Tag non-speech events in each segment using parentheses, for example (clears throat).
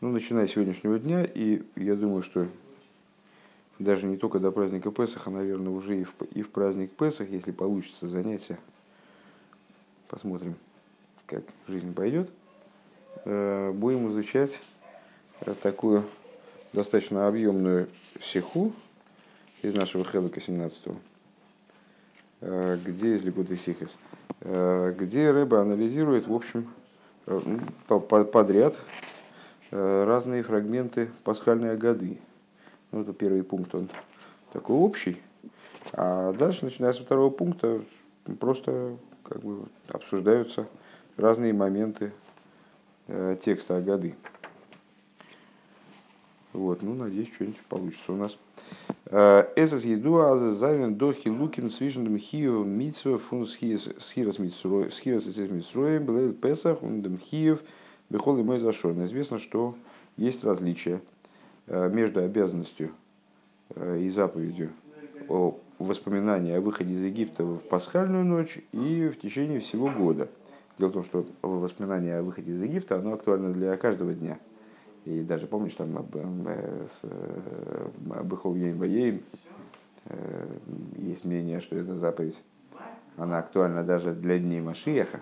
ну, начиная с сегодняшнего дня, и я думаю, что даже не только до праздника Песаха, наверное, уже и в, и в праздник Песах, если получится занятие, посмотрим, как жизнь пойдет, э, будем изучать э, такую достаточно объемную сиху из нашего Хелика 17 э, где из Ликуты Сихис, где рыба анализирует, в общем, подряд разные фрагменты пасхальной годы. Ну, это первый пункт, он такой общий. А дальше, начиная со второго пункта, просто как бы обсуждаются разные моменты э, текста Агады. Вот, ну, надеюсь, что-нибудь получится у нас. Э, Эсэс еду а зайнен до хилукин свижен мхиев митсва фун схирас митсроем блэд песах он мхиев бехол и мой зашон. Известно, что есть различия Э, между обязанностью э, и заповедью о воспоминании о выходе из Египта в пасхальную ночь и в течение всего года. Дело в том, что воспоминание о выходе из Египта, оно актуально для каждого дня. И даже помнишь, там об Бехол Ейм есть мнение, что эта заповедь, она актуальна даже для дней Машиеха,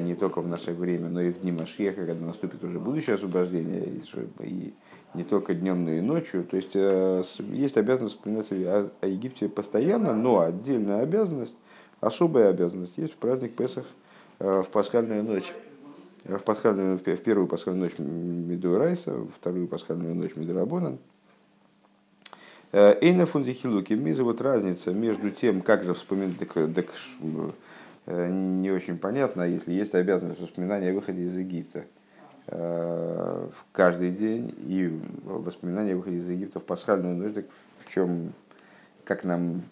не только в наше время, но и в дни Машиеха, когда наступит уже будущее освобождение, и не только днем, но и ночью. То есть э, есть обязанность вспоминать о, о Египте постоянно, но отдельная обязанность, особая обязанность есть в праздник Песах э, в пасхальную ночь. В, пасхальную, в первую пасхальную ночь Меду Райса, в вторую пасхальную ночь Меду Рабона. Э, Эйна фундихилуки, миза вот разница между тем, как же вспоминать, так, так, не очень понятно, если есть обязанность воспоминания о выходе из Египта – Э, в каждый день и воспоминания о выходе из Египта в пасхальную ночь, так в чем, как нам,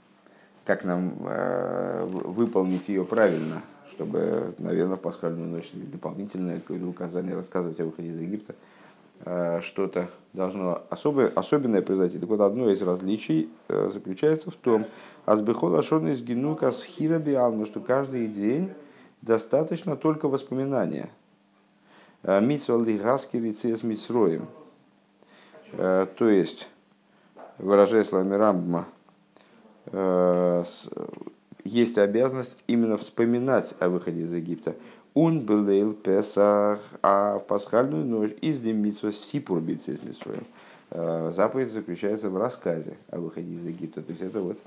как нам э, выполнить ее правильно, чтобы, наверное, в пасхальную ночь дополнительное указание рассказывать о выходе из Египта, э, что-то должно особое, особенное произойти. Так вот, одно из различий заключается в том, азбехола из генука с хирабиалну, что каждый день достаточно только воспоминания – Э, Митсва лигаски лицес митсроем. Э, то есть, выражая словами Рамбма, э, есть обязанность именно вспоминать о выходе из Египта. Он был Песах, а в пасхальную ночь из Демитсва Сипур Бицес Митсроем. Заповедь заключается в рассказе о выходе из Египта. То есть это вот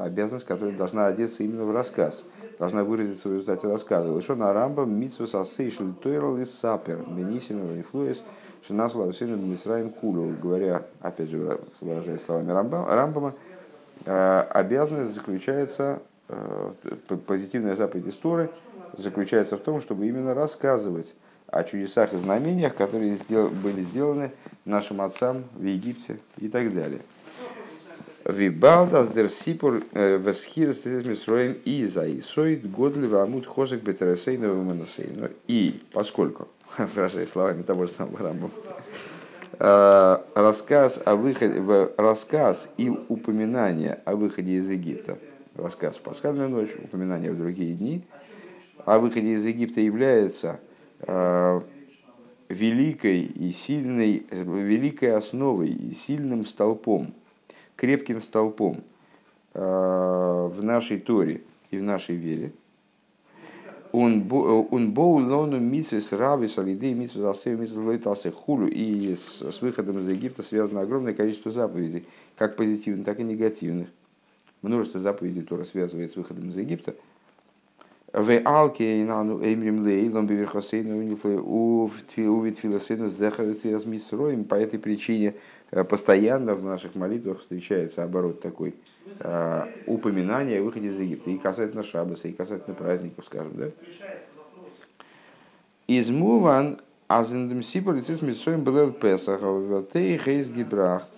обязанность, которая должна одеться именно в рассказ должна выразиться в результате рассказа. Еще на Рамбам митсва сасейшл тойрал и сапер бенисин инфлуэс шинасу лавсину мисраим кулю. Говоря, опять же, выражая словами Рамбама, э, обязанность заключается, э, позитивная заповедь истории заключается в том, чтобы именно рассказывать о чудесах и знамениях, которые были сделаны нашим отцам в Египте и так далее. Вибалдас дер сипур э, весхир с Мисроем и за Исоид годли вамут хозек бетересейна ваманасейна. И поскольку, (laughs) выражая словами того же самого Рамбова, э, рассказ, о выходе, рассказ и упоминание о выходе из Египта, рассказ в пасхальную ночь, упоминание в другие дни, о выходе из Египта является э, великой и сильной, великой основой и сильным столпом крепким столпом э, в нашей Торе и в нашей вере. Он боу лону митсвес рави солиды митсвес алсею митсвес хулю. И с выходом из Египта связано огромное количество заповедей, как позитивных, так и негативных. Множество заповедей Тора связывает с выходом из Египта. В алке нану эмрим лейлом биверхосейну у витфилосейну зехарец и По этой причине Э, постоянно в наших молитвах встречается оборот такой э, упоминание о выходе из Египта. И касательно Шабаса, и касательно праздников, скажем, да? Из Муван Азендем Сиполицис Митсоем был Песах, Тей Хейс Гибрахт,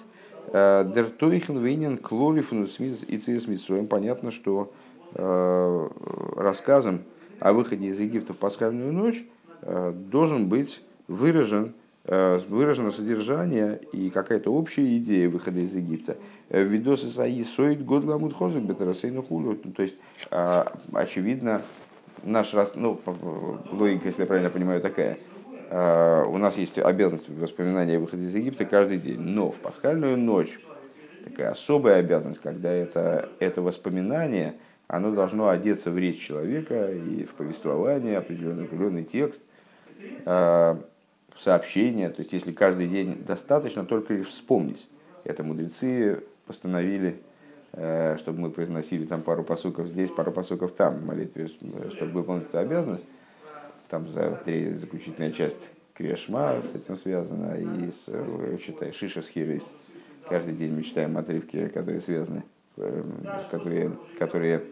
э, Дертойхен Винен Клорифун и Цис Митсоем. Понятно, что рассказом о выходе из Египта в пасхальную ночь должен быть выражен Э, выражено содержание и какая-то общая идея выхода из Египта. Э, Видосы саи соид год ламут бетерасейну хулю. То есть, а, очевидно, наш раз, ну, логика, если я правильно понимаю, такая. у нас есть обязанность воспоминания о выходе из Египта каждый день, но в пасхальную ночь такая особая обязанность, когда это, это воспоминание, оно должно одеться в речь человека и в повествование, определенный, определенный текст, в сообщение. То есть, если каждый день достаточно только лишь вспомнить. Это мудрецы постановили, чтобы мы произносили там пару посуков здесь, пару посуков там, в молитве, чтобы выполнить эту обязанность там за три заключительная часть Крешма с этим связана, и с, читай, Шиша с. Каждый день мы читаем отрывки, которые связаны, которые, которые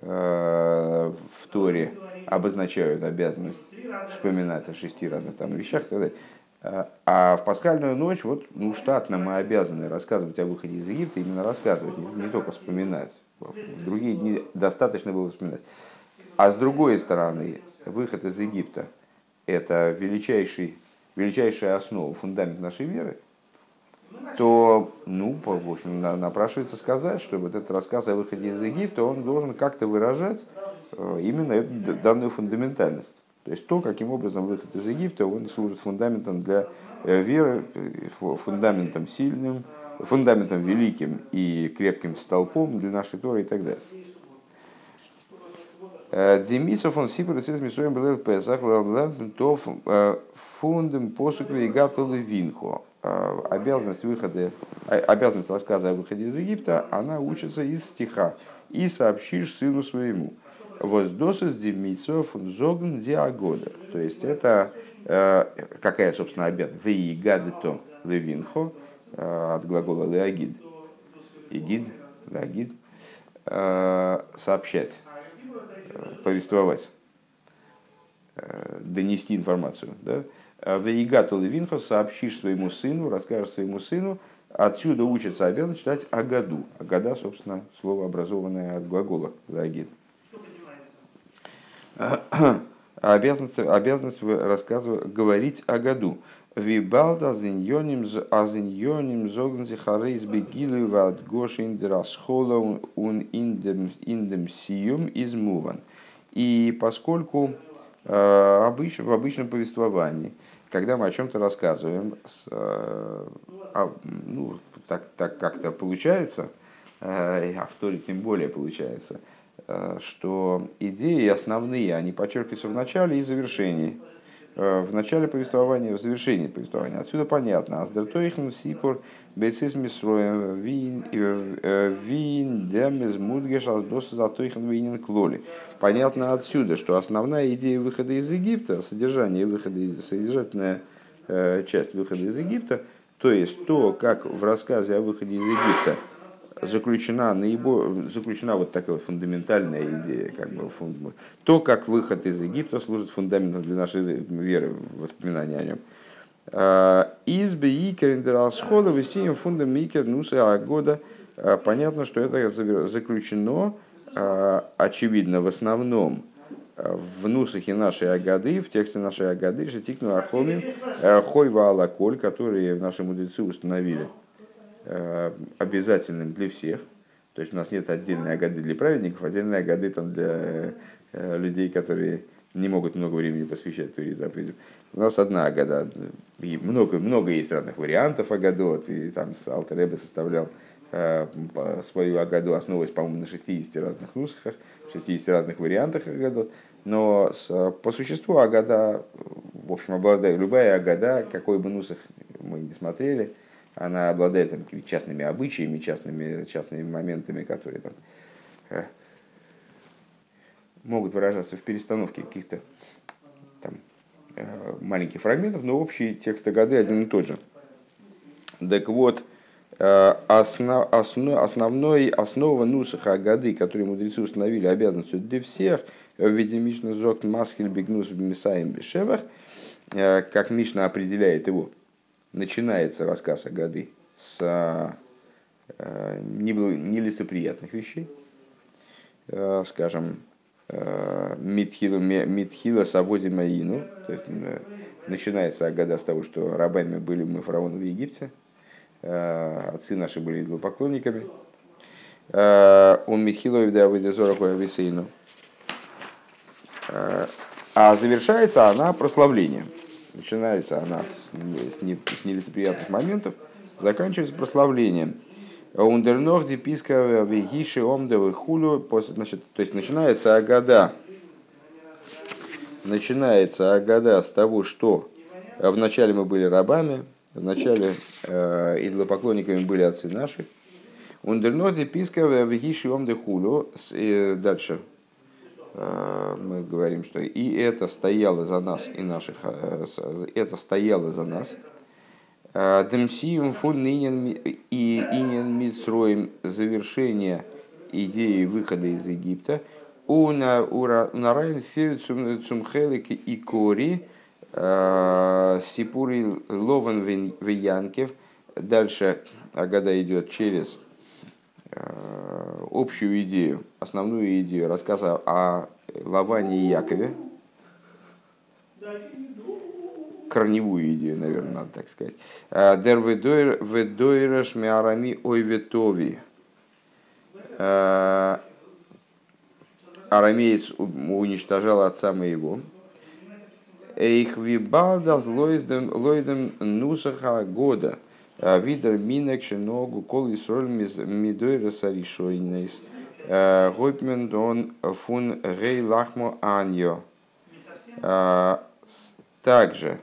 э, в Торе обозначают обязанность вспоминать о шести разных там вещах и так далее. А в пасхальную ночь, вот, ну, штатно мы обязаны рассказывать о выходе из Египта, именно рассказывать, не, не только вспоминать. В другие дни достаточно было вспоминать. А с другой стороны, выход из Египта – это величайший, величайшая основа, фундамент нашей веры, то, ну, в общем, напрашивается сказать, что вот этот рассказ о выходе из Египта, он должен как-то выражать э, именно эту данную фундаментальность. То есть то, каким образом выход из Египта, он служит фундаментом для э, веры, фундаментом сильным, фундаментом великим и крепким столпом для нашей Торы и так далее. Э, Демисов он сипер из Мисроем был то фундам посук вейгатул винхо. Э, обязанность выхода, обязанность рассказа о выходе из Египта, она учится из стиха. И сообщишь сыну своему. Воздосус демисов зогн диагода. То есть это какая, собственно, обязанность? Вейгадто левинхо от глагола леагид. Игид, леагид. Сообщать повествовать, э, донести информацию. Да? Вейгату Левинхо сообщишь своему сыну, расскажешь своему сыну, отсюда учится обязан читать Агаду. Агада, собственно, слово образованное от глагола Лагид. (clears throat) Обязанность, обязанность рассказывать, говорить Агаду. Вибалда азиньоним азиньоним зогн зихарейс бегилы вад гошин драсхола ун индем индем сиюм из муван. И поскольку э, обыч, в обычном повествовании, когда мы о чем-то рассказываем, э, а, ну, так, так как-то получается, э, а в Торе тем более получается, э, что идеи основные, они подчеркиваются в начале и завершении. Э, в начале повествования, в завершении повествования. Отсюда понятно. Аздертоихн сипор бецис мисроем вин э, вин демез мудгеш аздос затоихн винин клоли. Понятно отсюда, что основная идея выхода из Египта, содержание выхода из, содержательная э, часть выхода из Египта, то есть то, как в рассказе о выходе из Египта заключена, наибо, заключена вот такая вот фундаментальная идея, как бы, фунд, то, как выход из Египта служит фундаментом для нашей веры, воспоминания о нем. А, из Икер Индерасхода высинем фундам Икер Нуса года а, понятно, что это заключено, а, очевидно, в основном в нусахе нашей Агады, в тексте нашей Агады, Шатикну Ахомим, Хойва Алаколь, которые наши мудрецы установили – обязательным для всех. То есть у нас нет отдельной агады для праведников, отдельной агады там для э, людей, которые не могут много времени посвящать Туре заповедям. У нас одна агада. И много, много есть разных вариантов агадот. И там Алтер составлял э, свою агаду, основываясь, по-моему, на 60 разных нусахах, 60 разных вариантах агадот. Но с, по существу агада, в общем, обладает любая агада, какой бы нусах мы не смотрели, она обладает там, частными обычаями, частными, частными моментами, которые там, э, могут выражаться в перестановке каких-то там, э, маленьких фрагментов, но общий текст годы один и тот же. Так вот, э, основ, основ, основной, основа Нусаха годы, которые мудрецы установили обязанностью для всех, в виде Мишна Зок Масхель Бигнус Мисаем Бешевах, э, как Мишна определяет его, начинается рассказ о годы с э, нелицеприятных вещей, э, скажем, э, Митхила Саводи Маину, то есть, начинается года с того, что рабами были мы фараоны в Египте, отцы наши были идолопоклонниками, он Митхилов Давидезора Висейну. А завершается она прославлением. Начинается она с, с, не, с нелицеприятных моментов, заканчивается прославлением. Ундернох диписка вегиши омдевы хулю, значит, то есть начинается Агада, начинается Агада с того, что вначале мы были рабами, вначале э, идолопоклонниками были отцы наши. Ундернох диписка вегиши омде хулю, дальше мы говорим, что и это стояло за нас, и наших, э, это стояло за нас, Э, Демсием фун и инин митсроем завершение идеи выхода из Египта. У нарайн цумхелик и кори э, сипури лован виянкев. Дальше Агада идет через э, общую идею, основную идею рассказа о Лаване и Якове, корневую идею, наверное, надо так сказать. Э, Дер ведойраш миарами ойветови. Э, арамеец уничтожал отца моего. Эйх вибалда лойдем нусаха года. Э, видер минек шиногу кол исроль мидойра саришойнейс. Гойпмен дон фун гей лахмо аньо. Также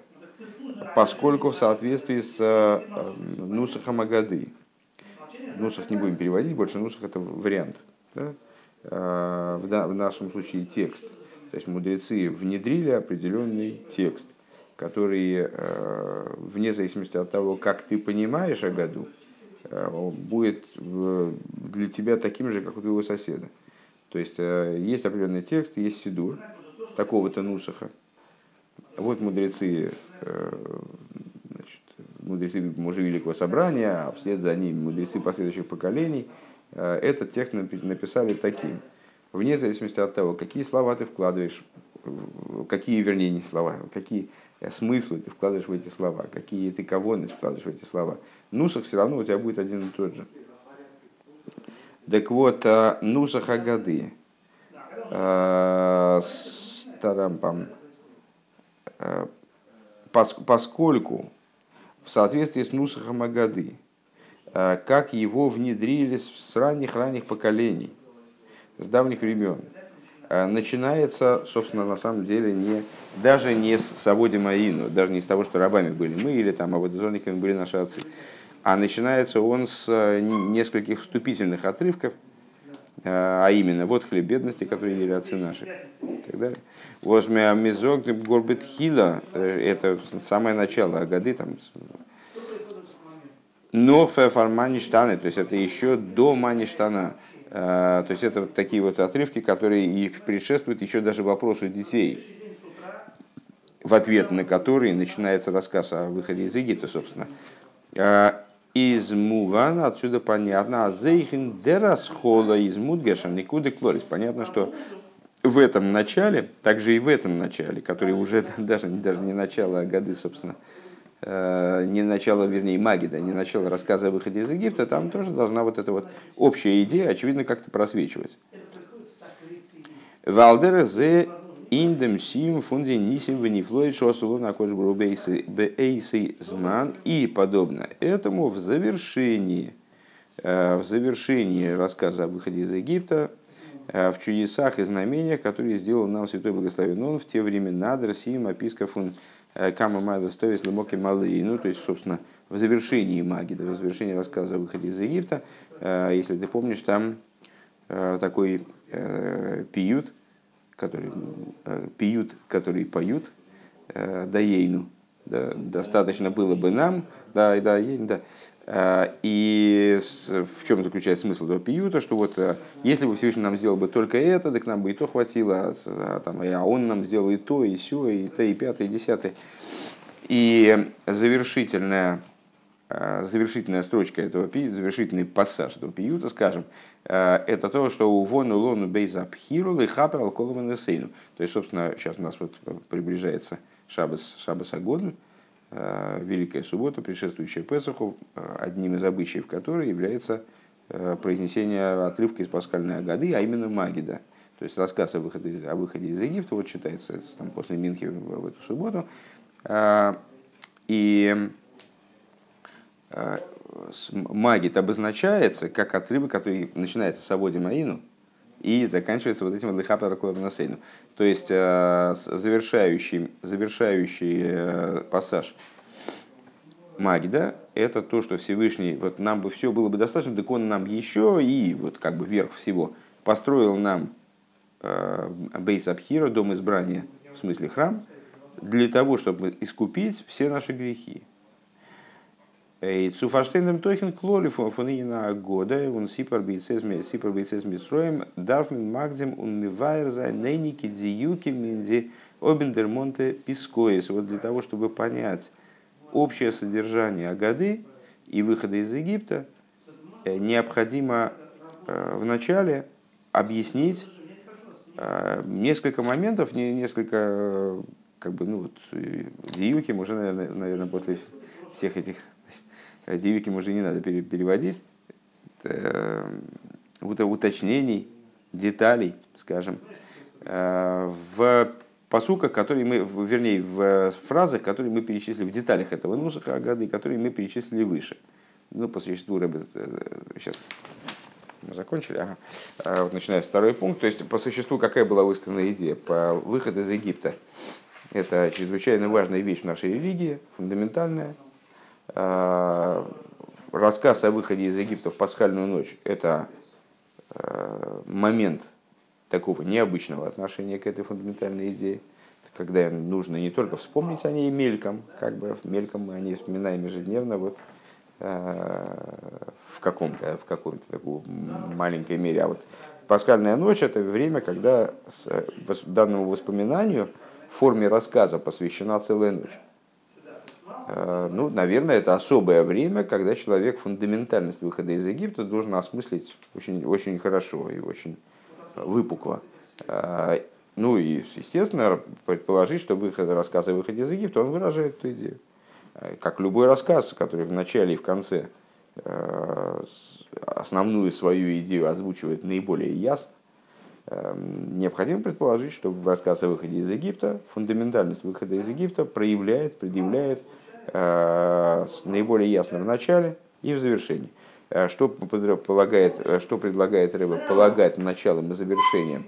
поскольку в соответствии с э, Нусахом Агады. Нусах не будем переводить, больше Нусах это вариант. Да? Э, в нашем случае текст. То есть мудрецы внедрили определенный текст, который, э, вне зависимости от того, как ты понимаешь о году, будет для тебя таким же, как у твоего соседа. То есть есть определенный текст, есть сидур такого-то нусаха, вот мудрецы, э, значит, мудрецы мужи Великого Собрания, а вслед за ними мудрецы последующих поколений, э, этот текст написали таким. Вне зависимости от того, какие слова ты вкладываешь, какие, вернее, не слова, какие смыслы ты вкладываешь в эти слова, какие ты кавонность вкладываешь в эти слова. Нусах все равно у тебя будет один и тот же. Так вот, э, Нусах Агады. Тарампам. Э, поскольку в соответствии с Нусахом Агады, э, как его внедрили с ранних-ранних поколений, с давних времен, э, начинается, собственно, на самом деле, не, даже не с Саводи Маину, даже не с того, что рабами были мы или там аводозорниками были наши отцы, а начинается он с нескольких вступительных отрывков – Э, а именно, вот хлеб бедности, который ели отцы наши, и так далее. Возьме мизок горбит хила, э, это самое начало годы там. Но фармаништаны, то есть это еще до маништана. Э, то есть это вот такие вот отрывки, которые и предшествуют еще даже вопросу детей, в ответ на которые начинается рассказ о выходе из Египта, собственно из Муван, отсюда понятно, а Зейхин Дерасхола из Мудгешем Никуды Клорис. Понятно, что в этом начале, также и в этом начале, который уже (laughs) даже, даже не начало годы, собственно, э, не начало, вернее, Магида, не начало рассказа о выходе из Египта, там тоже должна вот эта вот общая идея, очевидно, как-то просвечивать. Валдера зе Индем сим фунди нисим венифлоид шосулу на кожу бейсы зман и подобно этому в завершении э, в завершении рассказа о выходе из Египта э, в чудесах и знамениях, которые сделал нам Святой Благословен Он в те времена Драсим описка фун э, Кама Майда Стовис Лемоки Малый. Ну, то есть, собственно, в завершении Магида, в завершении рассказа о выходе из Египта, если ты помнишь, там такой пиют, который э, пьют, которые поют, э, даейну. Да, достаточно было бы нам, да, да, да. Э, и в чем заключается смысл этого пиюта, что вот если бы Всевышний нам сделал бы только это, так нам бы и то хватило, а, там, а он нам сделал и то, и все, и то, и пятое, и десятое. И завершительная Э, завершительная строчка этого завершительный пассаж этого пиюта, скажем, э, это то, что у вону лону бейза пхирул и хапер алколован То есть, собственно, сейчас у нас вот приближается Шабас, Шабас Агодн, э, Великая Суббота, предшествующая Песаху, одним из обычаев которой является произнесение отрывка из пасхальной Агады, а именно Магида. То есть рассказ о выходе, о выходе из Египта, вот читается там, после Минхи в, в эту субботу, И магит обозначается как отрывок, который начинается с Аводи Маину и заканчивается вот этим Лихапа Насейну. То есть завершающий, завершающий пассаж Магида – это то, что Всевышний, вот нам бы все было бы достаточно, так он нам еще и вот как бы верх всего построил нам Бейс Абхира, дом избрания, в смысле храм, для того, чтобы искупить все наши грехи. Цуфаштейном тохен клоли фонинина года, он сипар бейцезми, сипар бейцезми строим, дарфмин магдим он мивайр за нейники дзиюки минди обендермонте пискоис. Вот для того, чтобы понять общее содержание Агады и выхода из Египта, э, необходимо э, вначале объяснить э, несколько моментов, несколько как бы, ну, вот, диюки, уже, наверное, после всех этих Дивиким уже не надо переводить, э, уточнений, деталей, скажем, э, в посуках, которые мы, вернее, в фразах, которые мы перечислили, в деталях этого Нусаха Агады, которые мы перечислили выше. Ну, по существу Рэбе, сейчас мы закончили, ага. Вот начинается второй пункт. То есть, по существу, какая была высказана идея? По выходу из Египта. Это чрезвычайно важная вещь в нашей религии, фундаментальная, Э, рассказ о выходе из Египта в пасхальную ночь – это э, момент такого необычного отношения к этой фундаментальной идее, когда нужно не только вспомнить о ней мельком, как бы мельком мы о ней вспоминаем ежедневно, вот, э, в каком-то в каком-то такой маленькой мере. А вот пасхальная ночь – это время, когда данному воспоминанию в форме рассказа посвящена целая ночь. Э, ну, наверное, это особое время, когда человек фундаментальность выхода из Египта должен осмыслить очень, очень хорошо и очень выпукло. Э, ну и, естественно, предположить, что выход, рассказ о выходе из Египта, он выражает эту идею. Э, как любой рассказ, который в начале и в конце основную свою идею озвучивает наиболее ясно, необходимо предположить, что рассказ о выходе из Египта, фундаментальность выхода из Египта проявляет, предъявляет наиболее ясно в начале и в завершении. Э, что, полагает, э, что предлагает Рэба полагать началом и завершением?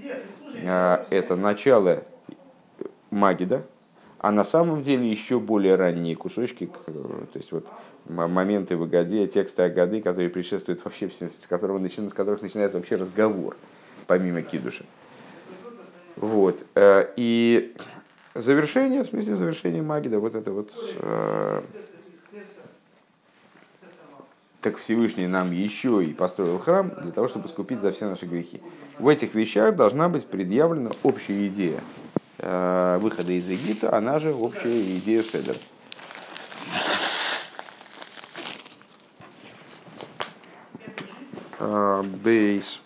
Это начало Магида, а на самом деле еще более ранние кусочки, то есть вот моменты в Агаде, тексты Агады, которые предшествуют вообще, с, которого, с которых начинается вообще разговор, помимо Кидуша. Вот. И завершение, в смысле завершения Магида, вот это вот... Э, так Всевышний нам еще и построил храм для того, чтобы скупить за все наши грехи. В этих вещах должна быть предъявлена общая идея э, выхода из Египта, она же общая идея Седер. Э, бейс.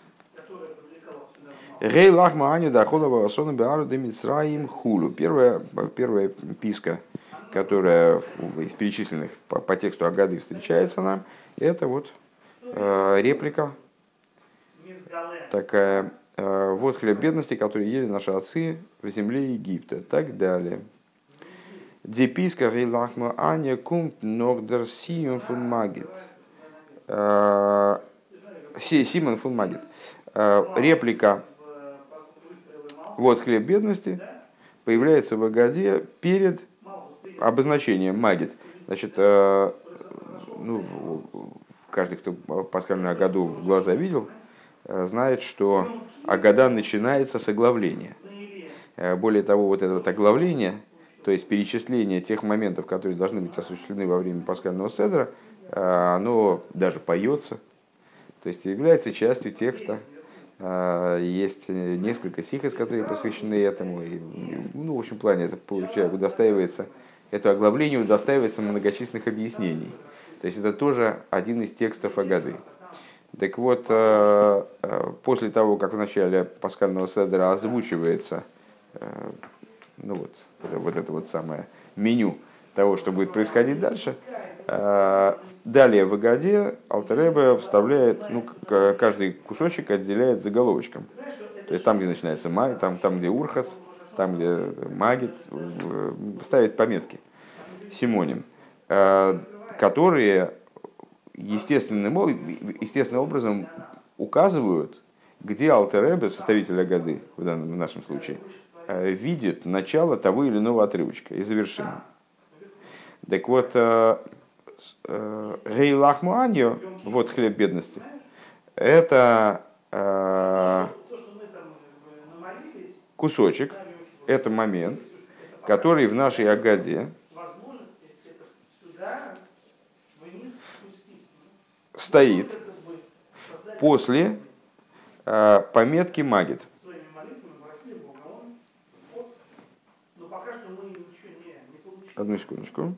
Гей лахма аню дахолова асона беару демицраим хулу. Первая, первая писка, которая из перечисленных по, по тексту Агады встречается нам, это вот э, реплика такая. Э, вот хлеб бедности, который ели наши отцы в земле Египта. Так далее. Деписка гей лахма аня кумт нордер сием фун магит. Э, Симон фун магит. Э, реплика вот хлеб бедности появляется в Агаде перед обозначением магит. Значит, э, ну, каждый, кто пасхальную Агаду в глаза видел, э, знает, что Агада начинается с оглавления. Э, более того, вот это вот оглавление, то есть перечисление тех моментов, которые должны быть осуществлены во время пасхального седра, оно даже поется, то есть является частью текста, есть несколько сихос, которые посвящены этому. И, ну, в общем плане это получается, удостаивается, это оглавление удостаивается многочисленных объяснений. То есть это тоже один из текстов Агады. Так вот, а, а, после того, как в начале пасхального седера озвучивается ну вот, вот это вот самое меню того, что будет происходить дальше, Э, далее в Агаде Алтереба вставляет, ну, каждый кусочек отделяет заголовочком. То есть там, где начинается май, там, там где урхас, там, где магит, ставит пометки. Симоним, которые естественным, естественным образом указывают, где Алтеребе, составитель Агады, в данном в нашем случае, видит начало того или иного отрывочка и завершение. Так вот, Гей Лахмуаньо, вот хлеб бедности, это кусочек, это момент, который в нашей Агаде стоит после э, пометки Магит. Одну секундочку.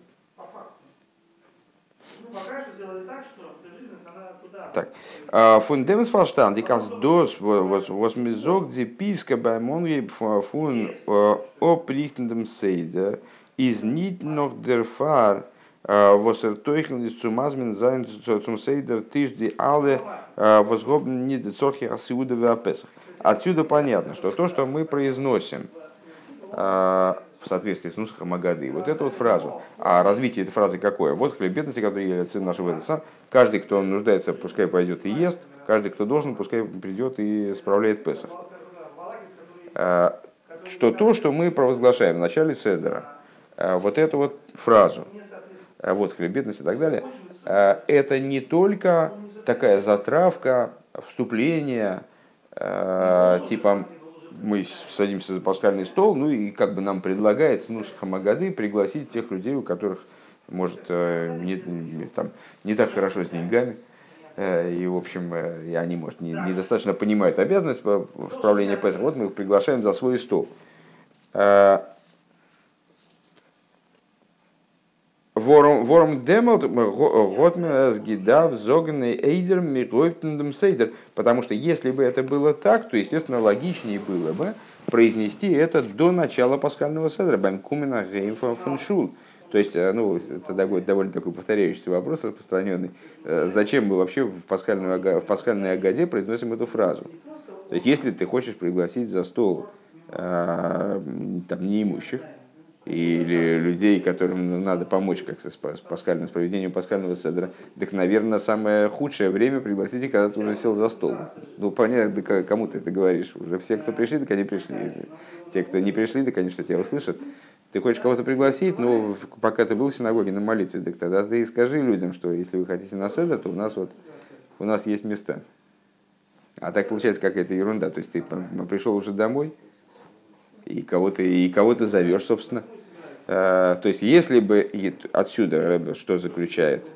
Так. Фун Демсфалштан, die kannst dos, was mir sagt, die Piske bei Monri von oprichtendem Seide, ist nicht noch der Fall, was er teuchen ist zum Masmen sein zum Сейдер Тиш, die alle возгобны не децорхи Асиуда Веапесах. Отсюда понятно, что то, что мы произносим в соответствии с Нусахом Агады. Вот эту вот фразу. А развитие этой фразы какое? Вот хлеб бедности, который елит сын нашего Эдеса. Каждый, кто нуждается, пускай пойдет и ест. Каждый, кто должен, пускай придет и справляет Песах. А, что то, что мы провозглашаем в начале Седера, а, вот эту вот фразу, а, вот хлеб бедности и так далее, это не только такая затравка, вступление, типа мы садимся за пасхальный стол, ну и как бы нам предлагается, ну, с Хамагады пригласить тех людей, у которых, может, э, не, там, не так хорошо с деньгами, э, и, в общем, э, и они, может, не, недостаточно понимают обязанность по справлению Песах. Вот мы их приглашаем за свой стол. Вором демот готме сгидав зогный эйдер мигойтендем сейдер. Потому что если бы это было так, то, естественно, логичнее было бы произнести это до начала пасхального седра. Бэм кумена геймфа фуншул. То есть, э, ну, это такой, довольно такой повторяющийся вопрос распространенный. Э, зачем мы вообще в, пасхальную, в пасхальной Агаде произносим эту фразу? То есть, если ты хочешь пригласить за стол э, там, неимущих, или людей, которым надо помочь как с паскальным, с проведением паскального седра, так, наверное, самое худшее время пригласите, когда ты уже сел за стол. Ну, понятно, кому ты это говоришь. Уже все, кто пришли, так они пришли. Те, кто не пришли, да, конечно, тебя услышат. Ты хочешь кого-то пригласить, но пока ты был в синагоге на молитве, так тогда ты скажи людям, что если вы хотите на седр, то у нас вот у нас есть места. А так получается какая-то ерунда. То есть ты пришел уже домой, и кого-то и кого-то зовешь, собственно. Э, то есть, если бы отсюда что заключает,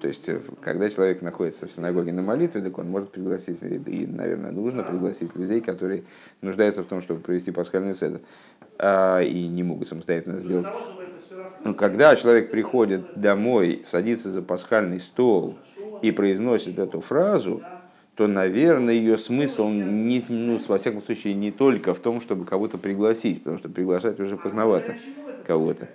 то есть, э, когда человек находится в синагоге на молитве, так он может пригласить, и, наверное, нужно пригласить людей, которые нуждаются в том, чтобы провести пасхальный седр, а, и не могут самостоятельно сделать. Но когда человек приходит домой, садится за пасхальный стол и произносит эту фразу, то, наверное, ее смысл, не, ну, во всяком случае, не только в том, чтобы кого-то пригласить, потому что приглашать уже поздновато кого-то.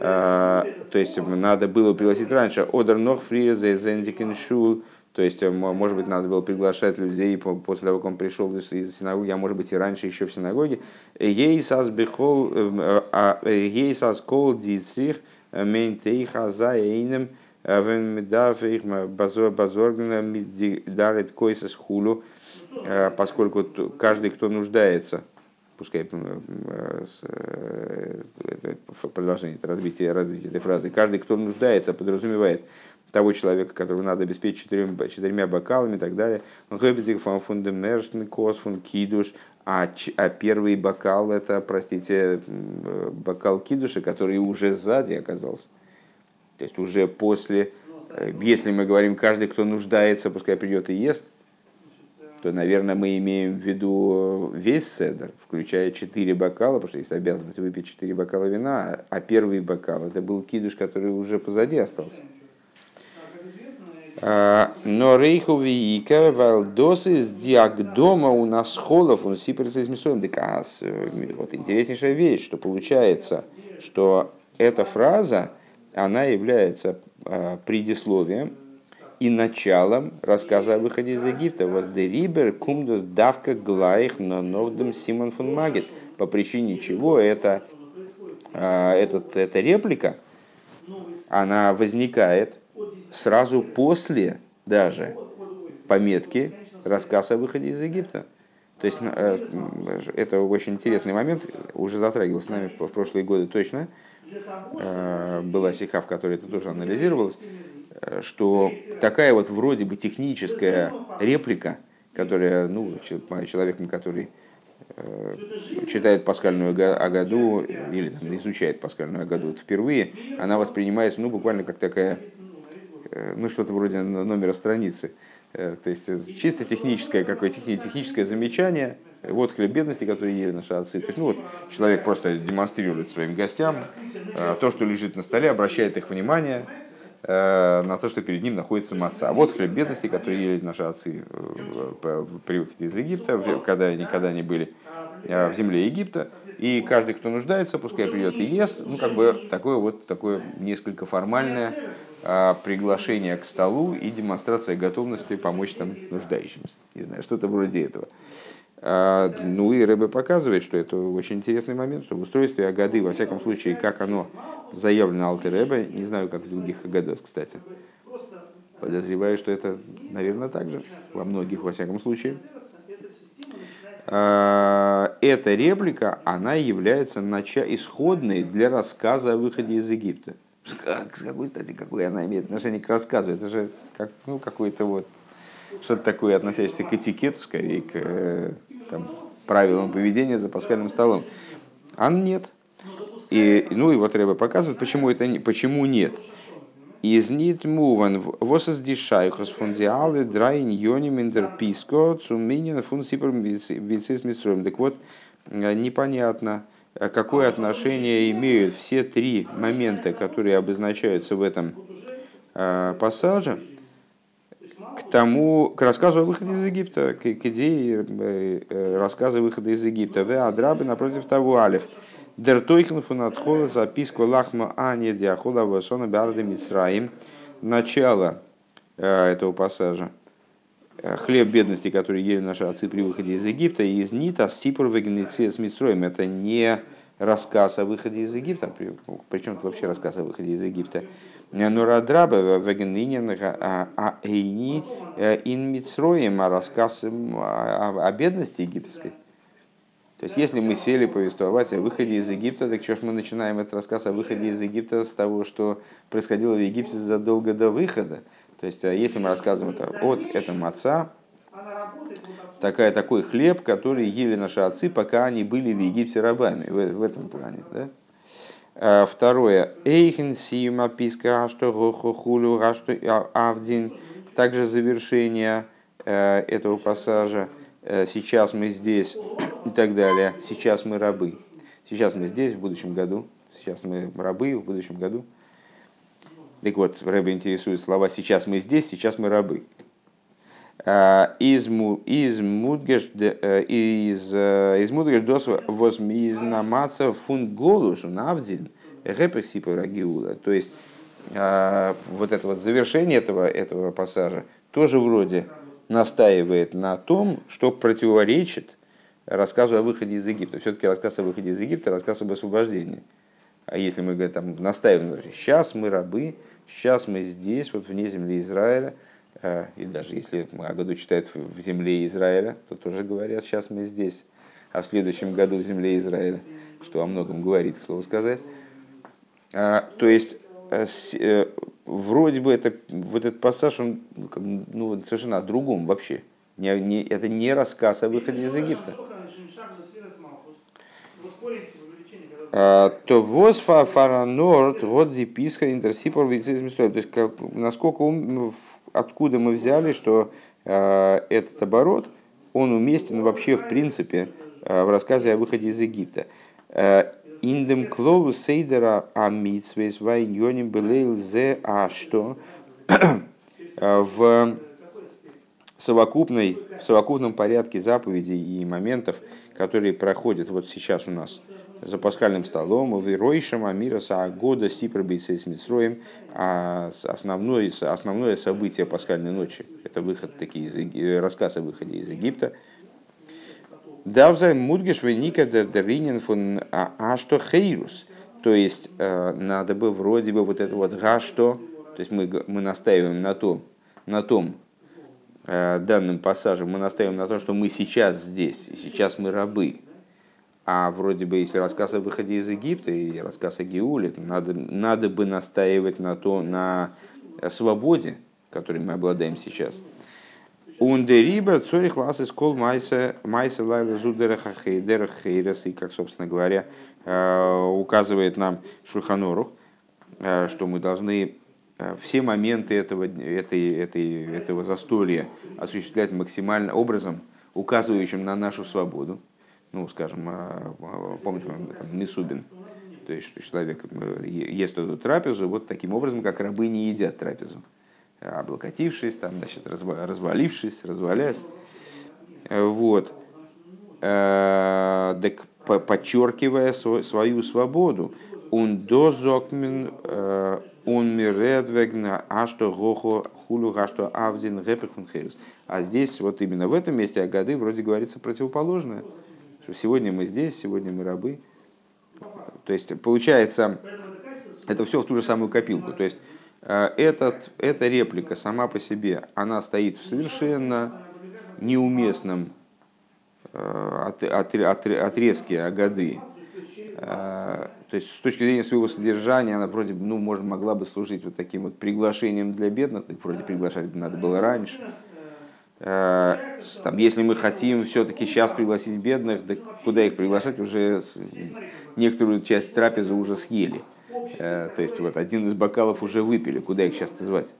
А, то есть надо было пригласить раньше Одер Нох Фриезе Зендикен Шул, то есть, может быть, надо было приглашать людей после того, как он пришел из синагоги, а может быть и раньше еще в синагоге. Ейсас бихол, а, ейсас кол дицрих, мейнтейха за эйнем, дарит койсас хулу, поскольку каждый, кто нуждается, пускай продолжение развития, развития этой фразы, каждый, кто нуждается, подразумевает того человека, которого надо обеспечить четырьмя, четырьмя бокалами и так далее. Он фундамершн кос фун кидуш, а, а первый бокал это, простите, бокал кидуша, который уже сзади оказался. То есть уже после, э, если мы говорим, каждый, кто нуждается, пускай придет и ест, то, наверное, мы имеем в виду весь седр, включая четыре бокала, потому что есть обязанность выпить четыре бокала вина, а первый бокал это был кидуш, который уже позади остался. А, но рейху виикер валдосы с диагдома у нас холов он сиперс из мисоем декас. Вот интереснейшая вещь, что получается, что эта фраза, она является а, предисловием и началом рассказа о выходе из Египта. Воздерибер кумдус давка глаих но ногдем Симон фон Магет. По причине чего это, а, этот, эта реплика она возникает сразу после даже пометки рассказ о выходе из Египта. То есть э, это очень интересный момент, уже затрагивался с нами в прошлые годы точно. Э, была сиха, в которой это тоже анализировалось, э, что такая вот вроде бы техническая реплика, которая, ну, человеком, который читает паскальную Агаду или там, изучает паскальную Агаду впервые, она воспринимается ну, буквально как такая, ну что-то вроде номера страницы. Э, то есть э, чисто техническое, какое техническое замечание, вот хлеб бедности, который ели наши отцы. То есть, ну вот, человек просто демонстрирует своим гостям э, то, что лежит на столе, обращает их внимание на то, что перед ним находится маца. А вот хлеб бедности, который ели наши отцы при выходе из Египта, когда они, когда они были в земле Египта. И каждый, кто нуждается, пускай придет и ест. Ну, как бы такое вот такое несколько формальное приглашение к столу и демонстрация готовности помочь там нуждающимся. Не знаю, что-то вроде этого. А, ну и Рэбе показывает, что это очень интересный момент, что в устройстве Агады, во всяком случае, как оно заявлено Алты Рэбе, не знаю, как в других Агадос, кстати. Подозреваю, что это, наверное, так же, во многих, во всяком случае. А, эта реплика, она является нача- исходной для рассказа о выходе из Египта. С какой стати, какое она имеет отношение к рассказу? Это же как, ну, какой-то вот что-то такое, относящееся к этикету, скорее, к э, там, правилам поведения за пасхальным столом. А нет. И, ну и вот треба показывать, почему, это, не, почему нет. Из нит муван восас дишайхос фундиалы драйн йони миндер писко цуминин фун сипер вицис Так вот, э, непонятно, Э, какое отношение имеют все три момента, которые обозначаются в этом э, пассаже, к тому, к рассказу о выходе из Египта, к, к идее э, рассказа выхода из Египта. В Адрабы напротив того Алиф. Дертойхен фунатхола записку лахма ани диахола васона барды мицраим. Начало этого пассажа. Хлеб бедности, который ели наши отцы при выходе из Египта, и из Нита Сипур Вагнице с Митроем. Это не рассказ о выходе из Египта, причем вообще рассказ о выходе из Египта. Нурадраба Вагнинин Аэйни Ин Митроем, а рассказ о бедности египетской. То есть, если мы сели повествовать о выходе из Египта, так что ж мы начинаем этот рассказ о выходе из Египта с того, что происходило в Египте задолго до выхода. То есть, э, если мы рассказываем это от этого отца, такая, такой хлеб, который ели наши отцы, пока они были в Египте рабами, в, в этом плане. Да? А, второе. Эйхен сима писка что хулю что авдин. Также завершение э, этого пассажа. Э, сейчас мы здесь и так далее. Сейчас мы рабы. Сейчас мы здесь в будущем году. Сейчас мы рабы в будущем году. Так вот, Рэбе интересует слова «сейчас мы здесь, сейчас мы рабы». А, из из мудгеш э, из э, из мудгеш дос возмиз намаца фун голус навдин репексипа рагиула. То есть вот это вот завершение этого, этого пассажа тоже вроде настаивает на том, что противоречит рассказу о выходе из Египта. Все-таки рассказ о выходе из Египта, рассказ об освобождении. А если мы там, настаиваем, сейчас мы рабы, Сейчас мы здесь, вот вне земли Израиля, э, и даже если году читают в земле Израиля, то тоже говорят, сейчас мы здесь, а в следующем году в земле Израиля, что о многом говорит, к слову сказать. А, то есть, э, э, вроде бы это, вот этот пассаж, он ну, совершенно о другом вообще. Не, не, это не рассказ о выходе из Египта. То воз фаранорд вот диписка интерсипор То есть как, насколько откуда мы взяли, что э, этот оборот, он уместен вообще в принципе э, в рассказе о выходе из Египта. Индем клоу сейдера амитсвейс вайньоним белейл зе а что в совокупной, в совокупном порядке заповедей и моментов, которые проходят вот сейчас у нас – за пасхальным столом, в Ройшем Амира Саагода Сипрбейса с Митсроем, а основное, основное событие пасхальной ночи, это выход такие, э, рассказ о выходе из Египта. Давзай Мудгеш Веника Деринин фон Ашто Хейрус. То есть надо бы вроде бы вот это вот гашто, то есть мы, мы настаиваем на том, на том данным пассажем, мы настаиваем на том, что мы сейчас здесь, и сейчас мы рабы. А вроде бы, если рассказ о выходе из Египта и рассказ о Геуле, надо, надо бы настаивать на, то, на свободе, которой мы обладаем сейчас. Ундериба цорих лас из кол майса лайла зудераха хейдерах хейрес, и как, собственно говоря, э, указывает нам Шульханорух, э, что мы должны э, все моменты этого, этой, этой, этого застолья осуществлять максимально образом, указывающим на нашу свободу ну, скажем, а, а, помните, там, Мисубин, то есть, что человек э, ест эту трапезу вот таким образом, как рабы не едят трапезу, облокотившись, там, значит, развалившись, развалясь. Э, вот. Э, так подчеркивая свою свободу, он дозокмен, он миредвегна, а что гохо хулю, что авдин. А здесь, вот именно в этом месте Агады вроде говорится противоположное что сегодня мы здесь, сегодня мы рабы. То есть получается, это все в ту же самую копилку. То есть э, этот, эта реплика сама по себе, она стоит в совершенно неуместном э, от, от, от, отрезке Агады. Э, то есть с точки зрения своего содержания она вроде ну, может, могла бы служить вот таким вот приглашением для бедных, вроде приглашать надо было раньше. Э, там, если мы хотим все-таки сейчас пригласить бедных, да куда их приглашать, уже некоторую часть трапезы уже съели. Э, то есть вот один из бокалов уже выпили, куда их сейчас звать.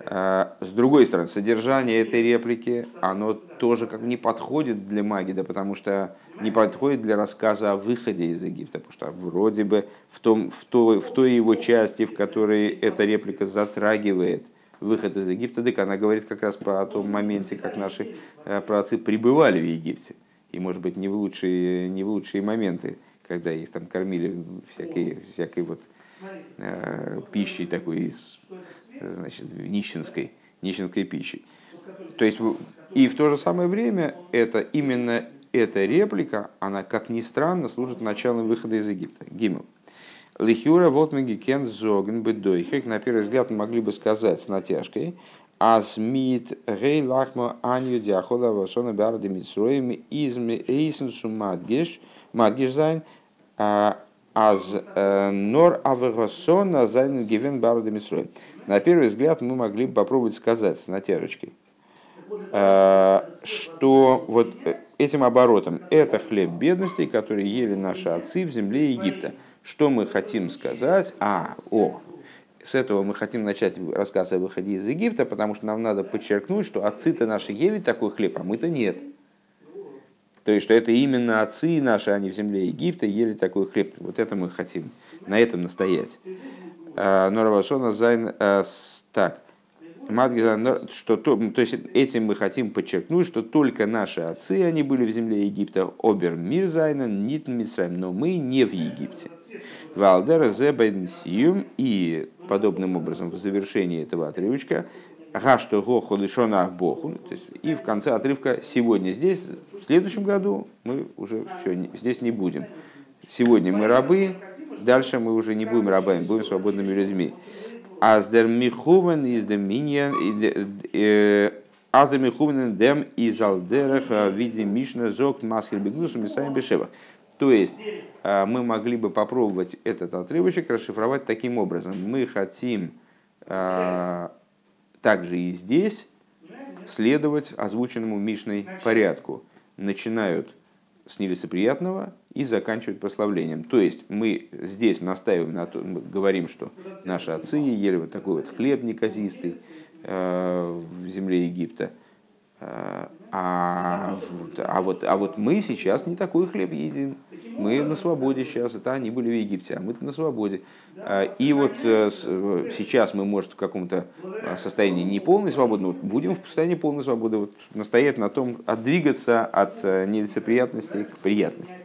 Э, с другой стороны, содержание этой реплики, оно тоже как не подходит для магии, да, потому что не подходит для рассказа о выходе из Египта, потому что вроде бы в, том, в, той, в той его части, в которой эта реплика затрагивает – выход из Египта, так она говорит как раз про том моменте, как наши э, праотцы пребывали в Египте. И, может быть, не в лучшие, не в лучшие моменты, когда их там кормили всякой, всякой вот э, пищей такой из, значит, нищенской, нищенской пищей. То есть, и в то же самое время это именно эта реплика, она, как ни странно, служит началом выхода из Египта. Гимел. Лихюра вот кен зоген бедойхек. На первый взгляд мы могли бы сказать с натяжкой. Азмит гей лахма анью диахола васона барды митсроем изме эйсенсу мадгиш мадгиш зайн аз э, нор авегасона зайн гивен барды митсроем. На первый взгляд мы могли бы попробовать сказать с натяжечкой, э, что вот э, этим оборотом это хлеб бедности, который ели наши отцы в земле Египта. Что мы хотим сказать? А, о, с этого мы хотим начать рассказ о выходе из Египта, потому что нам надо подчеркнуть, что отцы-то наши ели такой хлеб, а мы-то нет. То есть, что это именно отцы наши, они в земле Египта ели такой хлеб. Вот это мы хотим, на этом настоять. А, Норавашона Зайн, а, так, что то, то есть этим мы хотим подчеркнуть, что только наши отцы, они были в земле Египта, обер мир зайнен, нит но мы не в Египте. Валдера зебен сиюм, и подобным образом в завершении этого отрывочка, Гашто гоху лишонах боху, то есть и в конце отрывка сегодня здесь, в следующем году мы уже все, здесь не будем. Сегодня мы рабы, дальше мы уже не будем рабами, будем свободными людьми. Аздер михувен из доминьян, Аздер михувен дем из алдерах в виде мишна зок маскер бегнусу мисаем бешевах. То есть э, мы могли бы попробовать этот отрывочек расшифровать таким образом. Мы хотим э, также и здесь следовать озвученному Мишной порядку. Начинают с нелицеприятного и заканчивают прославлением. То есть мы здесь настаиваем на том, говорим, что наши отцы ели вот такой вот хлеб неказистый э, в земле Египта – а, а, вот, а вот мы сейчас не такой хлеб едим. Мы на свободе сейчас. Это они были в Египте, а мы на свободе. А, и вот э, сейчас мы, может, в каком-то состоянии не полной свободы, но будем в состоянии полной свободы. Вот настоять на том, отдвигаться от э, нелицеприятности к приятности.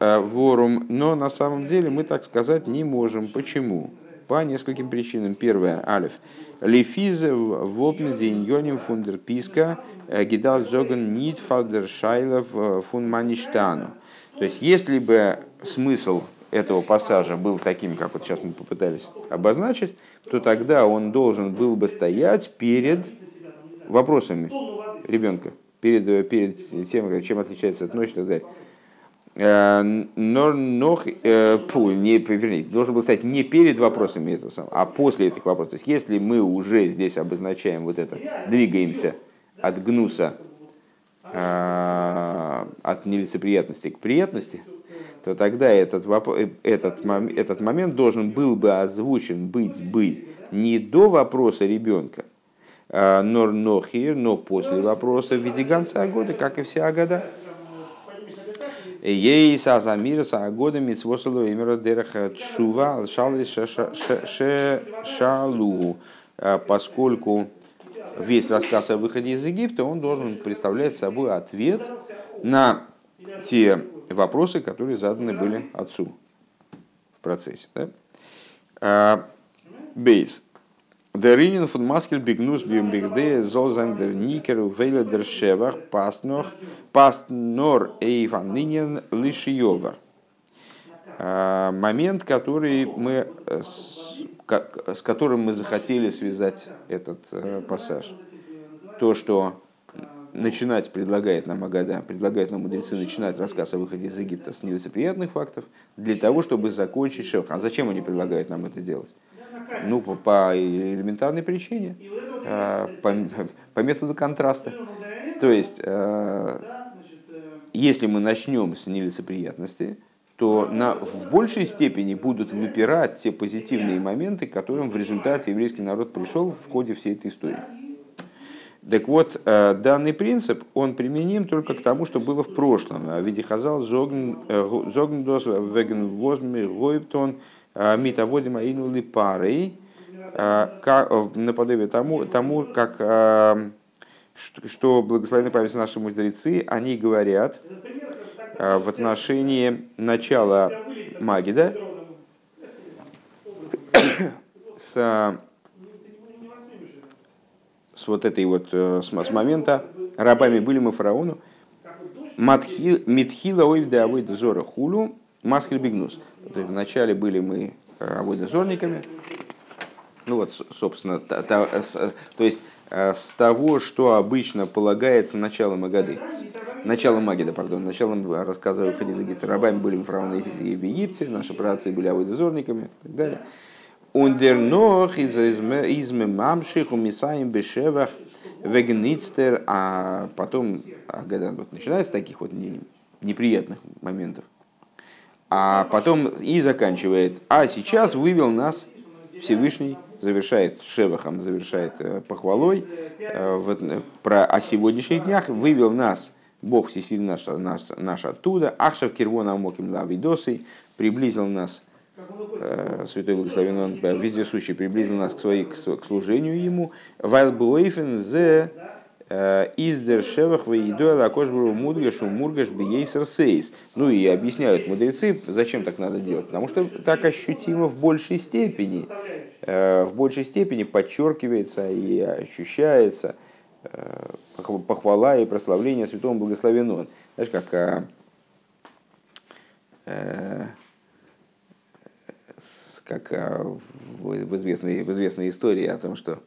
Э, ворум, но на самом деле мы так сказать не можем. Почему? По нескольким причинам. Первое, алиф. Лифизе волпне деньоним фундерписка э, гидал зоган нит фалдер шайлов фун маништану. То есть, если бы смысл этого пассажа был таким, как вот сейчас мы попытались обозначить, то тогда он должен был бы стоять перед вопросами ребенка, перед, перед тем, чем отличается от ночи и так далее. Э, но, но э, не, вернее, должен был стать не перед вопросами этого самого, а после этих вопросов. То есть, если мы уже здесь обозначаем вот это, двигаемся от гнуса, э, от нелицеприятности к приятности, то тогда этот, этот, этот момент должен был бы озвучен быть, быть не до вопроса ребенка, но нохир, но после вопроса в виде гонца года, как и вся года. Ей са замира са года митсвосалу имера дераха чува шалис шалу, поскольку весь рассказ о выходе из Египта, он должен представлять собой ответ на те вопросы, которые заданы были отцу в процессе. Да? Бейс. Деринин фун маскель бигнус бигде золзандер никер вейледер шевах пастнох пастнор эйфан нинен лишиовар. Момент, который мы, с которым мы захотели связать этот пассаж. То, что начинать предлагает нам Агада, предлагает нам мудрецы начинать рассказ о выходе из Египта с нелицеприятных фактов, для того, чтобы закончить шевх. А зачем они предлагают нам это делать? Ну, по, по элементарной причине, э, по, по методу контраста. То есть, э, если мы начнем с нелицеприятности, то на, в большей степени будут выпирать те позитивные моменты, к которым в результате еврейский народ пришел в ходе всей этой истории. Так вот, э, данный принцип, он применим только к тому, что было в прошлом. В виде хазал зогндос веген возми гойптон Э, Митаводим Аину парой, э, э, наподобие тому, тому как что благословенной памяти наши мудрецы, они говорят в отношении начала Магида (coughs) с, с вот этой вот с, с момента рабами были мы фараону. Митхила ойвда авойд зора хулу маскель бигнус. То есть вначале были мы авойдозорниками. Ну вот, собственно, то, то, то есть э, с того, что обычно полагается началом Агады. Началом Магида, пардон, началом рассказа о выходе из Египта. Рабами были мы фараоны в Египте, наши працы были авойдозорниками и так далее. Ундер нох из мамших умисаем бешевах вегництер, а потом Агада вот начинается таких вот неприятных моментов. А потом и заканчивает. А сейчас вывел нас Всевышний, завершает шевахом, завершает э, похвалой э, вот, про о сегодняшних днях, вывел нас Бог всесильный наш, наш, наш оттуда, Ахшав Кирвона Амоким Лавидосой, приблизил нас, э, Святой Благословен Он, вездесущий, приблизил нас к, своей, к служению Ему, Вайл Буэйфен зе Э, Издер шевах воедуэл акошбру мудгашу мургаш бейсер сейс. Ну и объясняют мудрецы, зачем так надо делать. Потому что так ощутимо в большей степени, э, в большей степени подчеркивается и ощущается э, похвала и прославление святому благословен Знаешь, как как в известной, в известной истории о том, что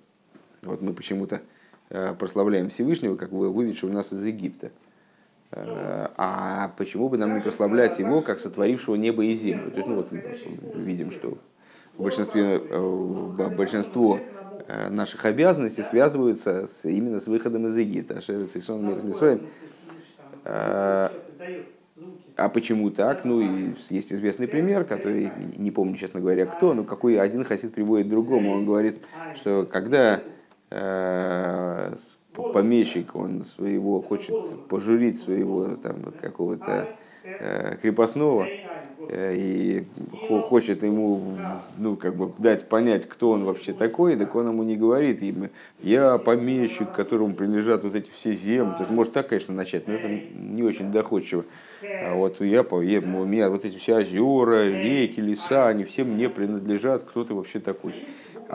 вот мы почему-то Э, прославляем Всевышнего, как выведшего нас из Египта. Э, а почему бы нам не прославлять его, как сотворившего небо и землю? То есть, ну вот видим, что в большинстве, э, большинство наших обязанностей связываются с, именно с выходом из Египта. А почему так? Ну, и есть известный пример, который, не помню, честно говоря, кто, но какой один хасид приводит другому. Он говорит, что когда Э, помещик, он своего хочет пожурить своего там какого-то э, крепостного э, и хочет ему ну, как бы дать понять, кто он вообще такой, так он ему не говорит, ему, я помещик, которому принадлежат вот эти все земли. То есть, может так, конечно, начать, но это не очень доходчиво. А вот я, я, у меня вот эти все озера, реки, леса, они все мне принадлежат, кто ты вообще такой.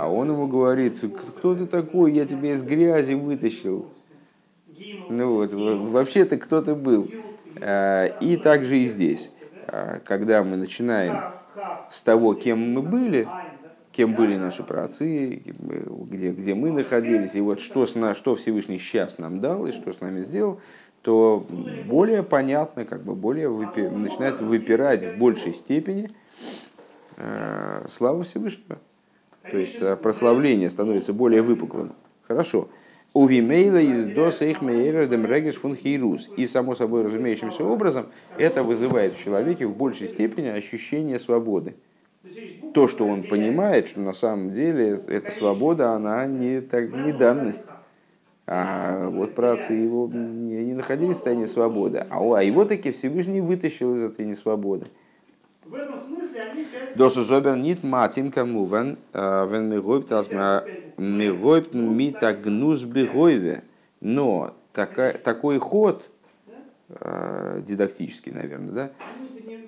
А он ему говорит, кто ты такой, я тебя из грязи вытащил. Ну вот, вообще-то кто ты был. И также и здесь, когда мы начинаем с того, кем мы были, кем были наши праотцы, где, где мы находились, и вот что, что Всевышний сейчас нам дал и что с нами сделал, то более понятно, как бы более выпи, начинает выпирать в большей степени э, слава Всевышнего. То есть э, прославление становится более выпуклым. Хорошо. У Вимейла из до их дем регеш фун хейрус. И само собой разумеющимся образом это вызывает в человеке в большей степени ощущение свободы. То, что он понимает, что на самом деле эта свобода, она не, так, не данность. А вот працы его не, не находились в состоянии свободы. А, а его таки Всевышний вытащил из этой несвободы. В этом смысле они... Дошу зобер нит матин камуван, а, вен ми гойбт ми гойбт мита гнус бегойве. Но такой ход, а, дидактический, наверное, да,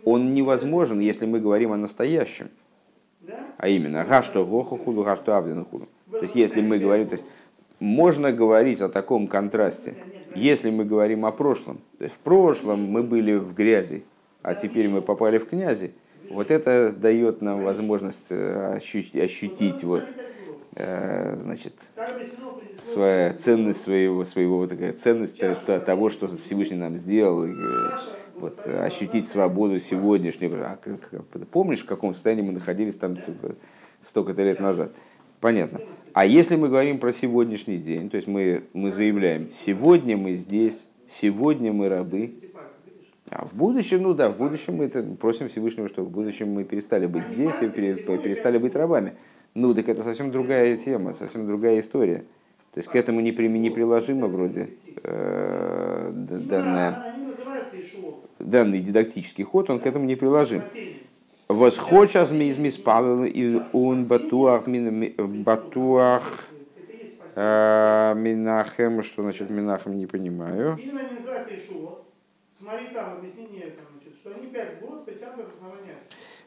он невозможен, если мы говорим о настоящем. А именно, гашто гоху худу, гашто авдену худу. То есть, если мы говорим, то есть, можно говорить о таком контрасте, если мы говорим о прошлом. То есть в прошлом мы были в грязи, а теперь мы попали в князи. Вот это дает нам возможность э, ощутить, ощутить вот, э, значит, своя ценность своего, своего вот такая ценность того, что Всевышний нам сделал, э, вот, ощутить свободу сегодняшнего. А, помнишь, в каком состоянии мы находились там столько-то лет назад? Понятно. А если мы говорим про сегодняшний день, то есть мы, мы заявляем, сегодня мы здесь, сегодня мы рабы, а в будущем, ну да, в будущем мы это, просим Всевышнего, что в будущем мы перестали быть здесь и перестали быть рабами. Ну, так это совсем другая тема, совсем другая история. То есть к этому не, при, не приложимо вроде э, данная, данный дидактический ход, он к этому не приложим. Восхочас ми из миспалил и он батуах батуах э, Минахем, что значит Минахем, не понимаю. Смотри там объяснение, что они пять год притянут основания.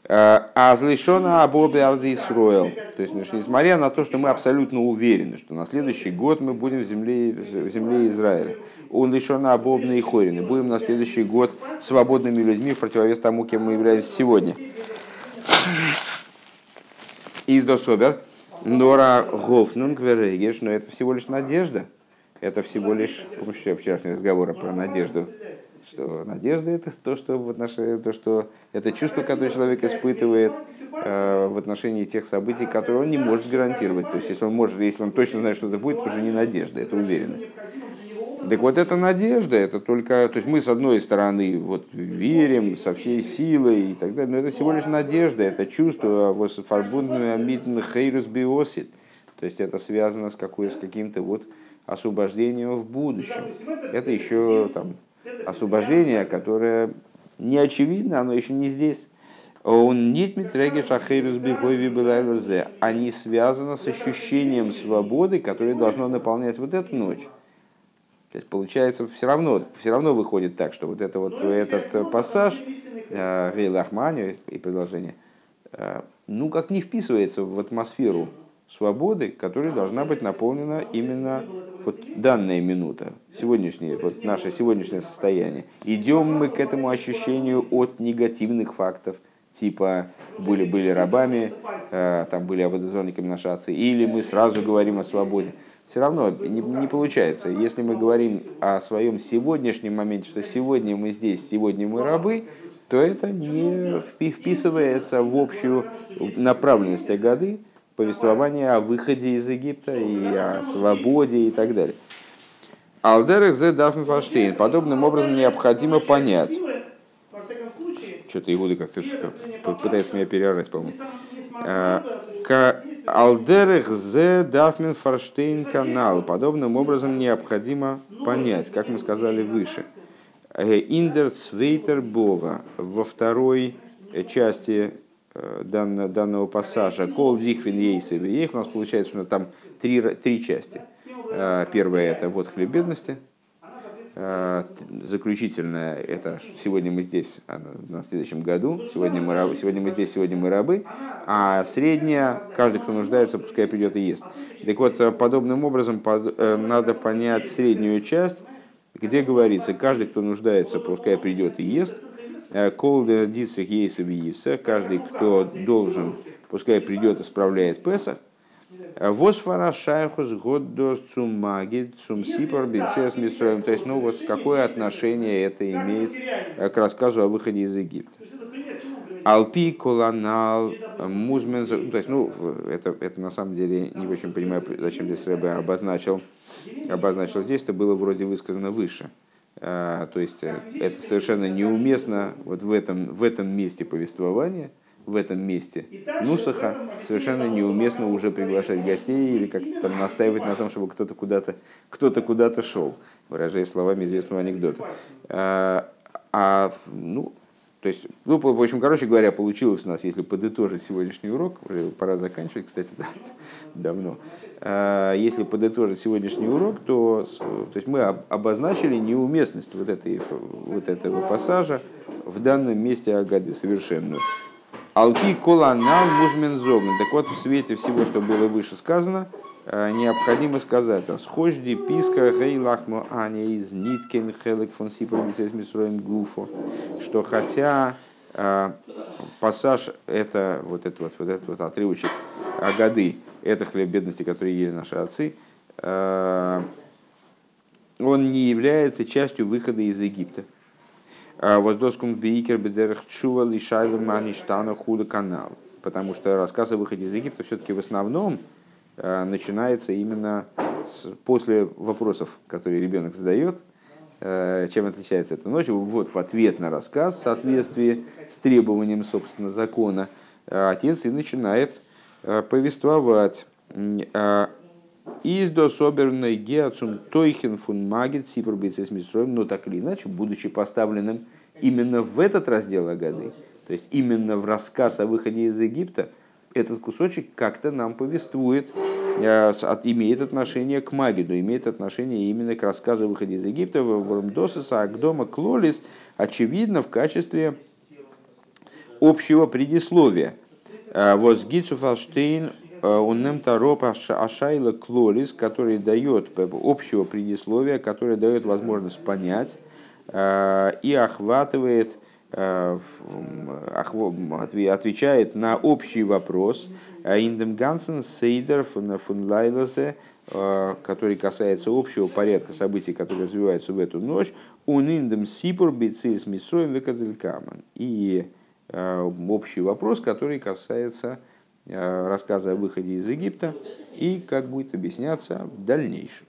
Э, а злишона абобе арды Исруэл. То есть, несмотря на то, что мы абсолютно уверены, что на следующий год мы будем в земле, в земле Израиля. Он лишена абобны и. Будем на следующий год свободными людьми в противовес тому, кем мы являемся сегодня. Из дособер. Нора Гофнунг Верегеш, но это всего лишь надежда. Это всего лишь, помнишь, вчерашний разговор про надежду, что надежда это то, что в отношении, то, что это чувство, которое человек испытывает э, в отношении тех событий, которые он не может гарантировать. То есть, если он может, если он точно знает, что это будет, это уже не надежда, это уверенность. Так вот, эта надежда, это только... То есть мы, с одной стороны, вот, верим со всей силой и так далее, но это всего лишь надежда, это чувство хейрус биосит. То есть это связано с, какой, с каким-то вот освобождением в будущем. Это еще там, освобождение, которое не очевидно, оно еще не здесь. Он нет митрегиш ахейрус бихойви Они связаны с ощущением свободы, которое должно наполнять вот эту ночь. То есть получается все равно, все равно выходит так, что вот, это вот этот пассаж Гейла Ахмани и предложение, э, ну как не вписывается в атмосферу свободы, которая должна быть наполнена именно вот данная минута, сегодняшнее, вот наше сегодняшнее состояние. Идем мы к этому ощущению от негативных фактов, типа были, были рабами, э, там были ободозорниками наши отцы, или мы сразу говорим о свободе все равно не, не получается. Если мы говорим о своем сегодняшнем моменте, что сегодня мы здесь, сегодня мы рабы, то это не вписывается в общую направленность годы повествования о выходе из Египта и о свободе и так далее. Алдерах зе Дафнфорштейн. Подобным образом необходимо понять. Что-то Игуда как-то пытается меня переорать, по-моему. А, Алдерех зе Дафмен Форштейн канал. Подобным образом необходимо понять, как мы сказали выше. Э, Индер Цвейтер Бова во второй части э, данного, данного пассажа. Кол Дихвин Ейсев и у нас получается, что там три, три части. Э, первая это вот хлеб бедности, Э, заключительная это сегодня мы здесь на следующем году, сегодня мы, рабы, сегодня мы здесь, сегодня мы рабы, а средняя, каждый, кто нуждается, пускай придет и ест. Так вот, э, подобным образом под, э, надо понять среднюю часть, где говорится, каждый, кто нуждается, пускай придет и ест, Кол дицих ейсов каждый, кто должен, пускай придет и справляет Песах, Восфара шайхус годдо цумаги цумсипар. То есть, ну вот какое отношение это имеет к рассказу о выходе из Египта. Алпи колонал музмен. То есть, ну, это, это на самом деле не очень понимаю, зачем здесь Рэбе обозначил. Обозначил здесь, это было вроде высказано выше. А, то есть, это совершенно неуместно вот в этом, в этом месте повествования – в этом месте. Нусаха совершенно неуместно уже приглашать гостей или как-то там настаивать на том, чтобы кто-то куда-то кто куда-то шел, выражаясь словами известного анекдота. А, а, ну, то есть, ну, в общем, короче говоря, получилось у нас, если подытожить сегодняшний урок, пора заканчивать, кстати, да, (laughs) давно. А, если подытожить сегодняшний урок, то, то есть мы обозначили неуместность вот, этой, вот этого пассажа в данном месте Агады совершенную. Алки коланал музмен зогн. Так вот, в свете всего, что было выше сказано, необходимо сказать, схожди писка гейлахму аня из ниткин хелек фон мисроем гуфо, что хотя э, пассаж это вот этот вот, вот этот вот отрывочек Агады, это хлеб бедности, который ели наши отцы, э, он не является частью выхода из Египта. А Воздоскум бейкер лишайла маништана худа канал. Потому что рассказ о выходе из Египта все-таки в основном начинается именно с, после вопросов, которые ребенок задает, а, чем отличается эта ночь. Вот в ответ на рассказ в соответствии с требованием, собственно, закона, отец и начинает повествовать из до соберной тойхен фун магит сипрбейцес мистроем, но так или иначе, будучи поставленным именно в этот раздел Агады, то есть именно в рассказ о выходе из Египта, этот кусочек как-то нам повествует, э, имеет отношение к Магиду, имеет отношение именно к рассказу о выходе из Египта, в Рамдосиса, Агдома, Клолис, очевидно, в качестве общего предисловия. Э, Возгицу Фалштейн Уннем Тароп Ашайла Клолис, который дает общего предисловия, который дает возможность понять э, и охватывает, э, отвечает на общий вопрос Индем Гансен Сейдер фун Лайлазе, э, который касается общего порядка событий, которые развиваются в эту ночь, он индем сипур бицис мисроем векадзелькаман. И общий вопрос, который касается Э, рассказа о выходе из Египта и как будет объясняться в дальнейшем.